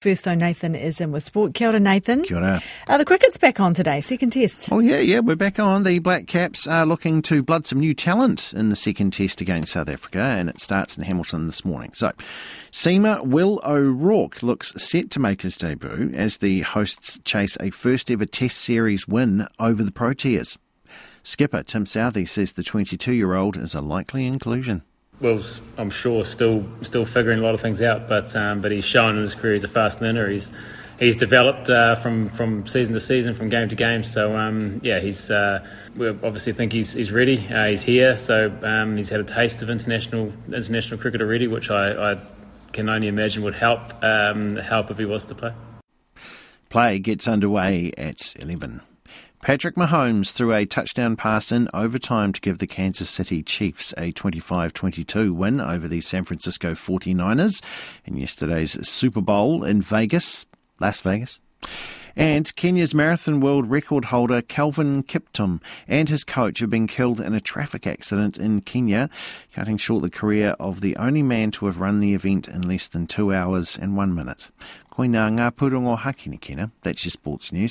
First, though, Nathan is in with sport. Kia ora, Nathan. Kia ora. Uh, the cricket's back on today, second test. Oh, yeah, yeah, we're back on. The Black Caps are looking to blood some new talent in the second test against South Africa, and it starts in Hamilton this morning. So, seamer Will O'Rourke looks set to make his debut as the hosts chase a first ever test series win over the Proteas. Skipper Tim Southee says the 22 year old is a likely inclusion. Will's, I'm sure, still still figuring a lot of things out, but um, but he's shown in his career he's a fast learner. He's he's developed uh, from from season to season, from game to game. So um, yeah, he's uh, we obviously think he's he's ready. Uh, he's here, so um, he's had a taste of international international cricket already, which I, I can only imagine would help um, help if he was to play. Play gets underway at eleven. Patrick Mahomes threw a touchdown pass in overtime to give the Kansas City Chiefs a 25 22 win over the San Francisco 49ers in yesterday's Super Bowl in Vegas, Las Vegas. And Kenya's marathon world record holder Kelvin Kiptum and his coach have been killed in a traffic accident in Kenya, cutting short the career of the only man to have run the event in less than two hours and one minute. Koina ngā pūrongo ni That's your sports news.